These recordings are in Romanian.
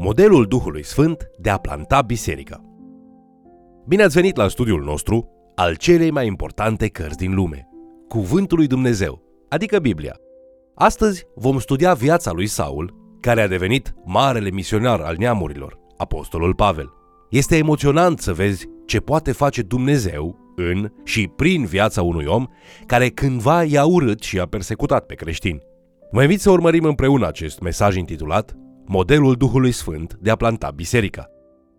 modelul Duhului Sfânt de a planta biserica. Bine ați venit la studiul nostru al celei mai importante cărți din lume, Cuvântul lui Dumnezeu, adică Biblia. Astăzi vom studia viața lui Saul, care a devenit marele misionar al neamurilor, Apostolul Pavel. Este emoționant să vezi ce poate face Dumnezeu în și prin viața unui om care cândva i-a urât și a persecutat pe creștini. Vă invit să urmărim împreună acest mesaj intitulat Modelul Duhului Sfânt de a planta biserica.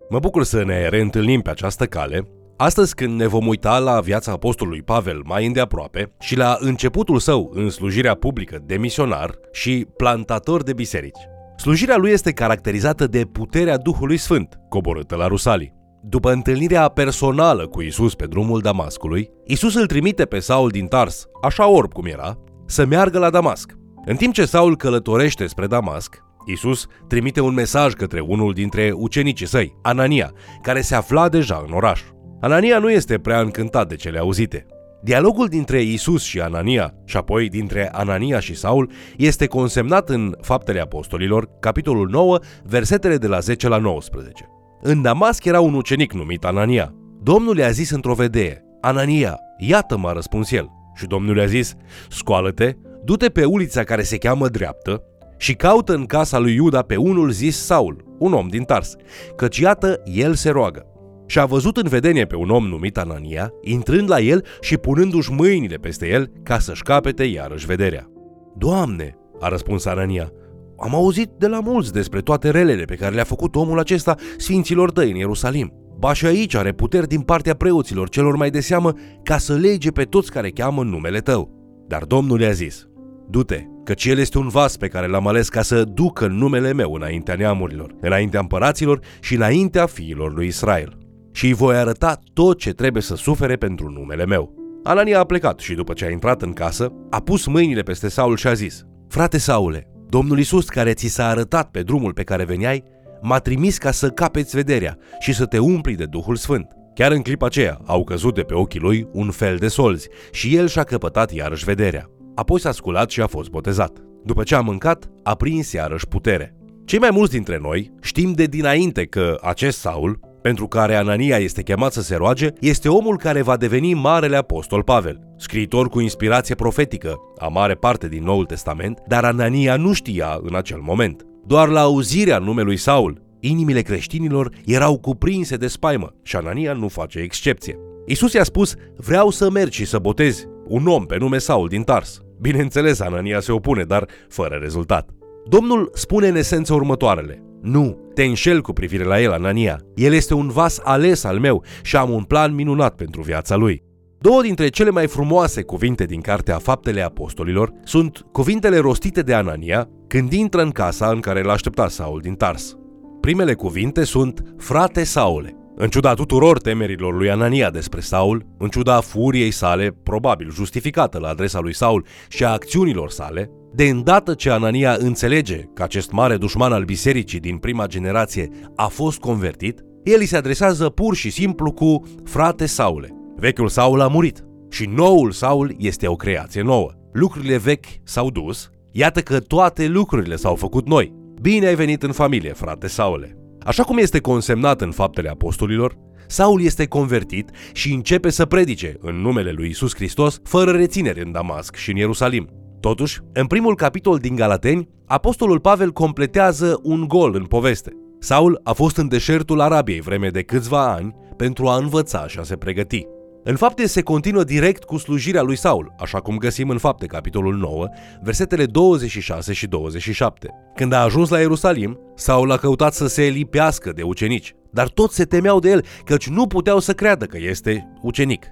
Mă bucur să ne reîntâlnim pe această cale, astăzi când ne vom uita la viața apostolului Pavel mai îndeaproape și la începutul său în slujirea publică de misionar și plantator de biserici. Slujirea lui este caracterizată de puterea Duhului Sfânt, coborâtă la Rusalii. După întâlnirea personală cu Isus pe drumul Damascului, Isus îl trimite pe Saul din Tars, așa orb cum era, să meargă la Damasc. În timp ce Saul călătorește spre Damasc, Isus trimite un mesaj către unul dintre ucenicii săi, Anania, care se afla deja în oraș. Anania nu este prea încântat de cele auzite. Dialogul dintre Isus și Anania și apoi dintre Anania și Saul este consemnat în Faptele Apostolilor, capitolul 9, versetele de la 10 la 19. În Damasc era un ucenic numit Anania. Domnul i-a zis într-o vedee, Anania, iată m-a răspuns el. Și Domnul i-a zis, scoală-te, du-te pe ulița care se cheamă dreaptă și caută în casa lui Iuda pe unul zis Saul, un om din Tars, căci iată, el se roagă. Și a văzut în vedenie pe un om numit Anania, intrând la el și punându-și mâinile peste el ca să-și capete iarăși vederea. Doamne, a răspuns Anania, am auzit de la mulți despre toate relele pe care le-a făcut omul acesta sfinților tăi în Ierusalim. Ba și aici are puteri din partea preoților celor mai de seamă ca să lege pe toți care cheamă numele tău. Dar Domnul i-a zis, du-te, căci el este un vas pe care l-am ales ca să ducă numele meu înaintea neamurilor, înaintea împăraților și înaintea fiilor lui Israel. Și îi voi arăta tot ce trebuie să sufere pentru numele meu. Anania a plecat și după ce a intrat în casă, a pus mâinile peste Saul și a zis, Frate Saule, Domnul Isus, care ți s-a arătat pe drumul pe care veneai, m-a trimis ca să capeți vederea și să te umpli de Duhul Sfânt. Chiar în clipa aceea au căzut de pe ochii lui un fel de solzi și el și-a căpătat iarăși vederea. Apoi s-a sculat și a fost botezat. După ce a mâncat, a prins iarăși putere. Cei mai mulți dintre noi știm de dinainte că acest Saul, pentru care Anania este chemat să se roage, este omul care va deveni Marele Apostol Pavel, scriitor cu inspirație profetică a mare parte din Noul Testament, dar Anania nu știa în acel moment. Doar la auzirea numelui Saul, inimile creștinilor erau cuprinse de spaimă și Anania nu face excepție. Isus i-a spus, vreau să mergi și să botezi un om pe nume Saul din Tars. Bineînțeles, Anania se opune, dar fără rezultat. Domnul spune în esență următoarele. Nu, te înșel cu privire la el, Anania. El este un vas ales al meu și am un plan minunat pentru viața lui. Două dintre cele mai frumoase cuvinte din Cartea Faptele Apostolilor sunt cuvintele rostite de Anania când intră în casa în care l-a așteptat Saul din Tars. Primele cuvinte sunt Frate Saule. În ciuda tuturor temerilor lui Anania despre Saul, în ciuda furiei sale, probabil justificată la adresa lui Saul și a acțiunilor sale, de îndată ce Anania înțelege că acest mare dușman al bisericii din prima generație a fost convertit, el îi se adresează pur și simplu cu frate Saule. Vechiul Saul a murit și noul Saul este o creație nouă. Lucrurile vechi s-au dus, iată că toate lucrurile s-au făcut noi. Bine ai venit în familie, frate Saule. Așa cum este consemnat în faptele apostolilor, Saul este convertit și începe să predice în numele lui Isus Hristos fără reținere în Damasc și în Ierusalim. Totuși, în primul capitol din Galateni, apostolul Pavel completează un gol în poveste. Saul a fost în deșertul Arabiei vreme de câțiva ani pentru a învăța și a se pregăti. În fapte se continuă direct cu slujirea lui Saul, așa cum găsim în fapte capitolul 9, versetele 26 și 27. Când a ajuns la Ierusalim, Saul a căutat să se lipească de ucenici, dar toți se temeau de el, căci nu puteau să creadă că este ucenic.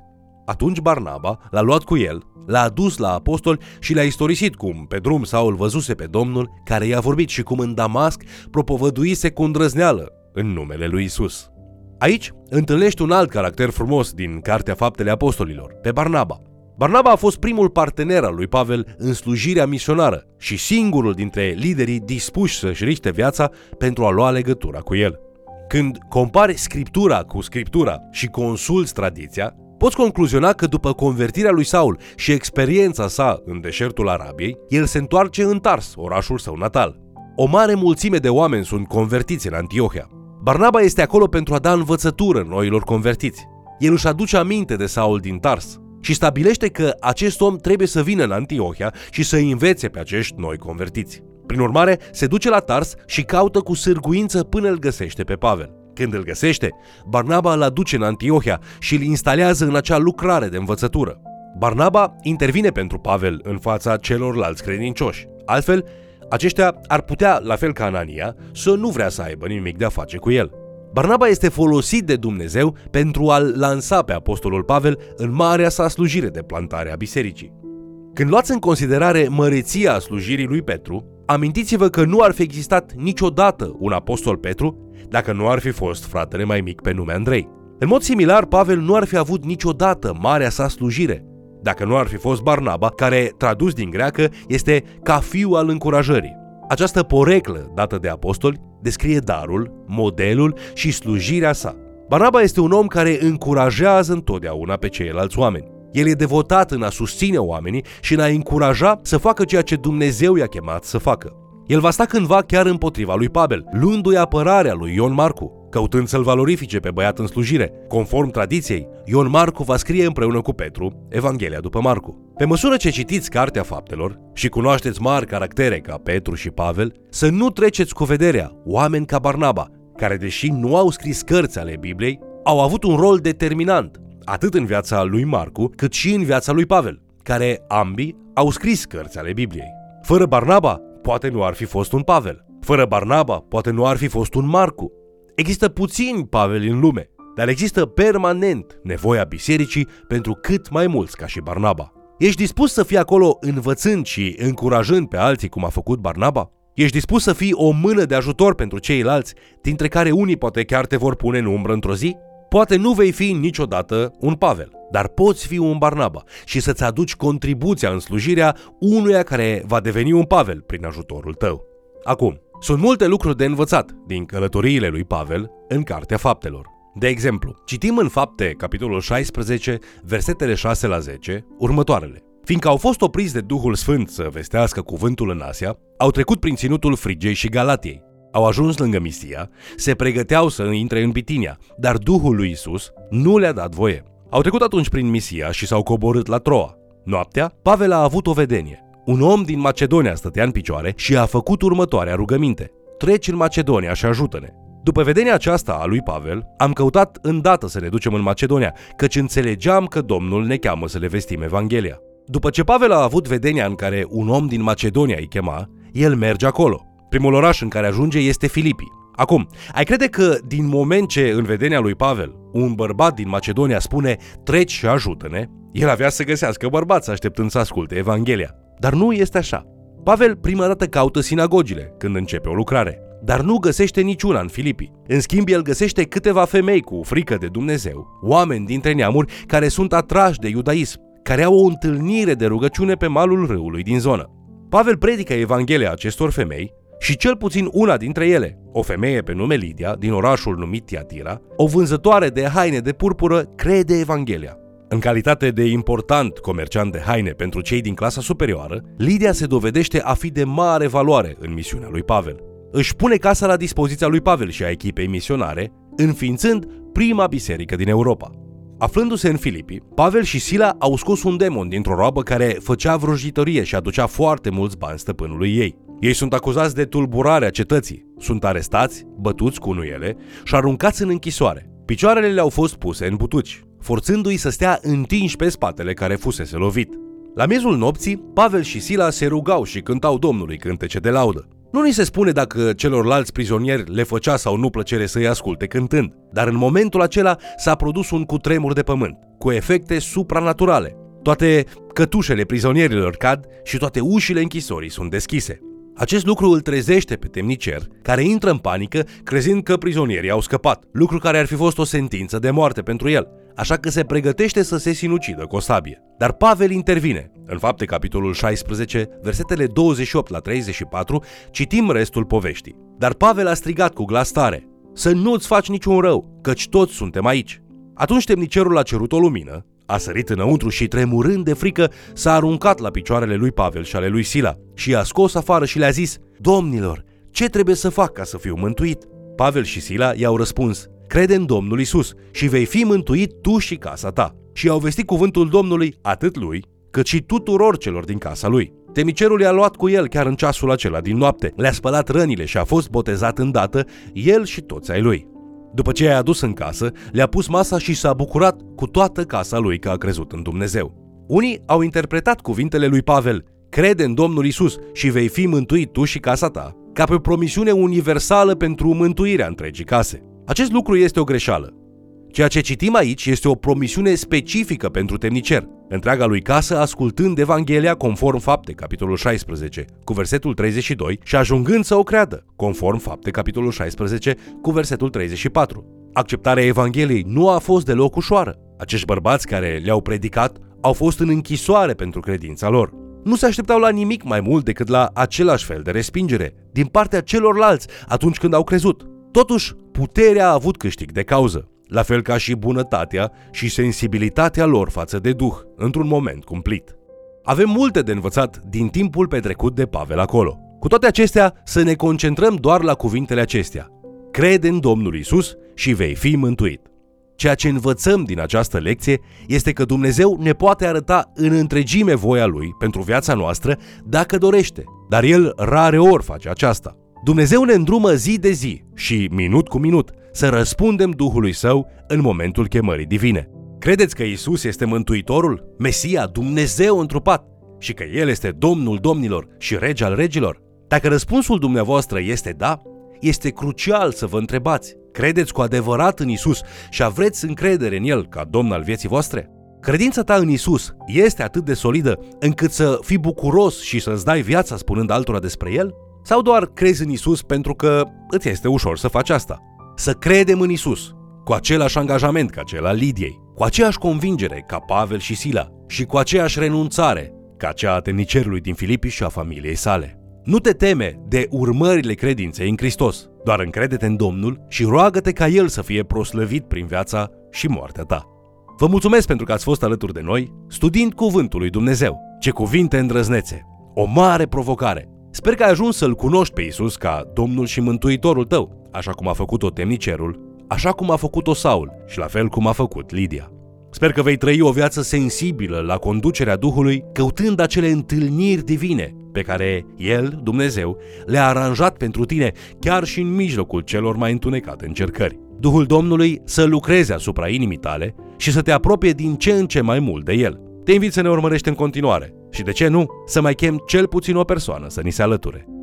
Atunci Barnaba l-a luat cu el, l-a adus la apostol și le-a istorisit cum pe drum Saul văzuse pe Domnul care i-a vorbit și cum în Damasc propovăduise cu îndrăzneală în numele lui Isus. Aici întâlnești un alt caracter frumos din Cartea Faptele Apostolilor, pe Barnaba. Barnaba a fost primul partener al lui Pavel în slujirea misionară și singurul dintre liderii dispuși să-și riște viața pentru a lua legătura cu el. Când compari scriptura cu scriptura și consulți tradiția, poți concluziona că după convertirea lui Saul și experiența sa în deșertul Arabiei, el se întoarce în Tars, orașul său natal. o mare mulțime de oameni sunt convertiți în Antiohia. Barnaba este acolo pentru a da învățătură noilor convertiți. El își aduce aminte de Saul din Tars și stabilește că acest om trebuie să vină în Antiohia și să învețe pe acești noi convertiți. Prin urmare, se duce la Tars și caută cu sârguință până îl găsește pe Pavel. Când îl găsește, Barnaba îl aduce în Antiohia și îl instalează în acea lucrare de învățătură. Barnaba intervine pentru Pavel în fața celorlalți credincioși. Altfel, aceștia ar putea, la fel ca Anania, să nu vrea să aibă nimic de a face cu el. Barnaba este folosit de Dumnezeu pentru a-l lansa pe apostolul Pavel în marea sa slujire de plantare a bisericii. Când luați în considerare măreția slujirii lui Petru, amintiți-vă că nu ar fi existat niciodată un apostol Petru dacă nu ar fi fost fratele mai mic pe nume Andrei. În mod similar, Pavel nu ar fi avut niciodată marea sa slujire dacă nu ar fi fost Barnaba, care, tradus din greacă, este ca fiu al încurajării. Această poreclă dată de apostoli descrie darul, modelul și slujirea sa. Barnaba este un om care încurajează întotdeauna pe ceilalți oameni. El e devotat în a susține oamenii și în a încuraja să facă ceea ce Dumnezeu i-a chemat să facă. El va sta cândva chiar împotriva lui Pavel, luându-i apărarea lui Ion Marcu, căutând să-l valorifice pe băiat în slujire. Conform tradiției, Ion Marcu va scrie împreună cu Petru Evanghelia după Marcu. Pe măsură ce citiți Cartea Faptelor și cunoașteți mari caractere ca Petru și Pavel, să nu treceți cu vederea oameni ca Barnaba, care deși nu au scris cărți ale Bibliei, au avut un rol determinant, atât în viața lui Marcu, cât și în viața lui Pavel, care ambii au scris cărți ale Bibliei. Fără Barnaba, poate nu ar fi fost un Pavel. Fără Barnaba, poate nu ar fi fost un Marcu. Există puțini Pavel în lume, dar există permanent nevoia bisericii pentru cât mai mulți ca și Barnaba. Ești dispus să fii acolo învățând și încurajând pe alții cum a făcut Barnaba? Ești dispus să fii o mână de ajutor pentru ceilalți, dintre care unii poate chiar te vor pune în umbră într-o zi? Poate nu vei fi niciodată un Pavel, dar poți fi un Barnaba și să-ți aduci contribuția în slujirea unuia care va deveni un Pavel prin ajutorul tău. Acum, sunt multe lucruri de învățat din călătoriile lui Pavel în Cartea Faptelor. De exemplu, citim în Fapte, capitolul 16, versetele 6 la 10, următoarele. Fiindcă au fost opriți de Duhul Sfânt să vestească cuvântul în Asia, au trecut prin ținutul Frigei și Galatiei. Au ajuns lângă Misia, se pregăteau să intre în Bitinia, dar Duhul lui Isus nu le-a dat voie. Au trecut atunci prin Misia și s-au coborât la Troa. Noaptea, Pavel a avut o vedenie. Un om din Macedonia stătea în picioare și a făcut următoarea rugăminte. Treci în Macedonia și ajută-ne. După vedenia aceasta a lui Pavel, am căutat îndată să ne ducem în Macedonia, căci înțelegeam că Domnul ne cheamă să le vestim Evanghelia. După ce Pavel a avut vedenia în care un om din Macedonia îi chema, el merge acolo. Primul oraș în care ajunge este Filipi. Acum, ai crede că din moment ce în vedenia lui Pavel, un bărbat din Macedonia spune treci și ajută-ne, el avea să găsească bărbați așteptând să asculte Evanghelia. Dar nu este așa. Pavel prima dată caută sinagogile când începe o lucrare, dar nu găsește niciuna în Filipi. În schimb, el găsește câteva femei cu frică de Dumnezeu, oameni dintre neamuri care sunt atrași de iudaism, care au o întâlnire de rugăciune pe malul râului din zonă. Pavel predică Evanghelia acestor femei și cel puțin una dintre ele, o femeie pe nume Lidia, din orașul numit Tiatira, o vânzătoare de haine de purpură, crede Evanghelia. În calitate de important comerciant de haine pentru cei din clasa superioară, Lidia se dovedește a fi de mare valoare în misiunea lui Pavel. Își pune casa la dispoziția lui Pavel și a echipei misionare, înființând prima biserică din Europa. Aflându-se în Filipi, Pavel și Sila au scos un demon dintr-o roabă care făcea vrăjitorie și aducea foarte mulți bani stăpânului ei. Ei sunt acuzați de tulburarea cetății, sunt arestați, bătuți cu nuiele și aruncați în închisoare. Picioarele le-au fost puse în butuci, forțându-i să stea întinși pe spatele care fusese lovit. La miezul nopții, Pavel și Sila se rugau și cântau Domnului cântece de laudă. Nu ni se spune dacă celorlalți prizonieri le făcea sau nu plăcere să-i asculte cântând, dar în momentul acela s-a produs un cutremur de pământ, cu efecte supranaturale. Toate cătușele prizonierilor cad și toate ușile închisorii sunt deschise. Acest lucru îl trezește pe temnicer, care intră în panică crezând că prizonierii au scăpat, lucru care ar fi fost o sentință de moarte pentru el, așa că se pregătește să se sinucidă cu o sabie. Dar Pavel intervine. În fapte, capitolul 16, versetele 28 la 34, citim restul poveștii. Dar Pavel a strigat cu glas tare, să nu-ți faci niciun rău, căci toți suntem aici. Atunci temnicerul a cerut o lumină, a sărit înăuntru și, tremurând de frică, s-a aruncat la picioarele lui Pavel și ale lui Sila și i-a scos afară și le-a zis, Domnilor, ce trebuie să fac ca să fiu mântuit? Pavel și Sila i-au răspuns, crede în Domnul Isus și vei fi mântuit tu și casa ta. Și au vestit cuvântul Domnului atât lui, cât și tuturor celor din casa lui. Temicerul i-a luat cu el chiar în ceasul acela din noapte, le-a spălat rănile și a fost botezat îndată, el și toți ai lui. După ce i-a adus în casă, le-a pus masa și s-a bucurat cu toată casa lui că a crezut în Dumnezeu. Unii au interpretat cuvintele lui Pavel, crede în Domnul Isus și vei fi mântuit tu și casa ta, ca pe o promisiune universală pentru mântuirea întregii case. Acest lucru este o greșeală. Ceea ce citim aici este o promisiune specifică pentru temnicer, întreaga lui casă ascultând Evanghelia conform fapte, capitolul 16, cu versetul 32 și ajungând să o creadă, conform fapte, capitolul 16, cu versetul 34. Acceptarea Evangheliei nu a fost deloc ușoară. Acești bărbați care le-au predicat au fost în închisoare pentru credința lor. Nu se așteptau la nimic mai mult decât la același fel de respingere din partea celorlalți atunci când au crezut. Totuși, puterea a avut câștig de cauză la fel ca și bunătatea și sensibilitatea lor față de Duh, într-un moment cumplit. Avem multe de învățat din timpul petrecut de Pavel acolo. Cu toate acestea, să ne concentrăm doar la cuvintele acestea. Crede în Domnul Isus și vei fi mântuit. Ceea ce învățăm din această lecție este că Dumnezeu ne poate arăta în întregime voia Lui pentru viața noastră dacă dorește, dar El rare ori face aceasta. Dumnezeu ne îndrumă zi de zi și minut cu minut să răspundem Duhului Său în momentul chemării divine. Credeți că Isus este Mântuitorul, Mesia, Dumnezeu întrupat și că El este Domnul domnilor și Rege al regilor? Dacă răspunsul dumneavoastră este da, este crucial să vă întrebați, credeți cu adevărat în Isus și aveți încredere în El ca Domn al vieții voastre? Credința ta în Isus este atât de solidă încât să fii bucuros și să-ți dai viața spunând altora despre El? Sau doar crezi în Isus pentru că îți este ușor să faci asta? Să credem în Isus, cu același angajament ca cel al Lidiei, cu aceeași convingere ca Pavel și Sila și cu aceeași renunțare ca cea a temnicerului din Filipi și a familiei sale. Nu te teme de urmările credinței în Hristos, doar încrede-te în Domnul și roagă-te ca El să fie proslăvit prin viața și moartea ta. Vă mulțumesc pentru că ați fost alături de noi, studiind Cuvântul lui Dumnezeu. Ce cuvinte îndrăznețe! O mare provocare! Sper că ai ajuns să-L cunoști pe Isus ca Domnul și Mântuitorul tău, așa cum a făcut-o temnicerul, așa cum a făcut-o Saul și la fel cum a făcut Lidia. Sper că vei trăi o viață sensibilă la conducerea Duhului, căutând acele întâlniri divine pe care El, Dumnezeu, le-a aranjat pentru tine, chiar și în mijlocul celor mai întunecate încercări. Duhul Domnului să lucreze asupra inimii tale și să te apropie din ce în ce mai mult de El. Te invit să ne urmărești în continuare și, de ce nu, să mai chem cel puțin o persoană să ni se alăture.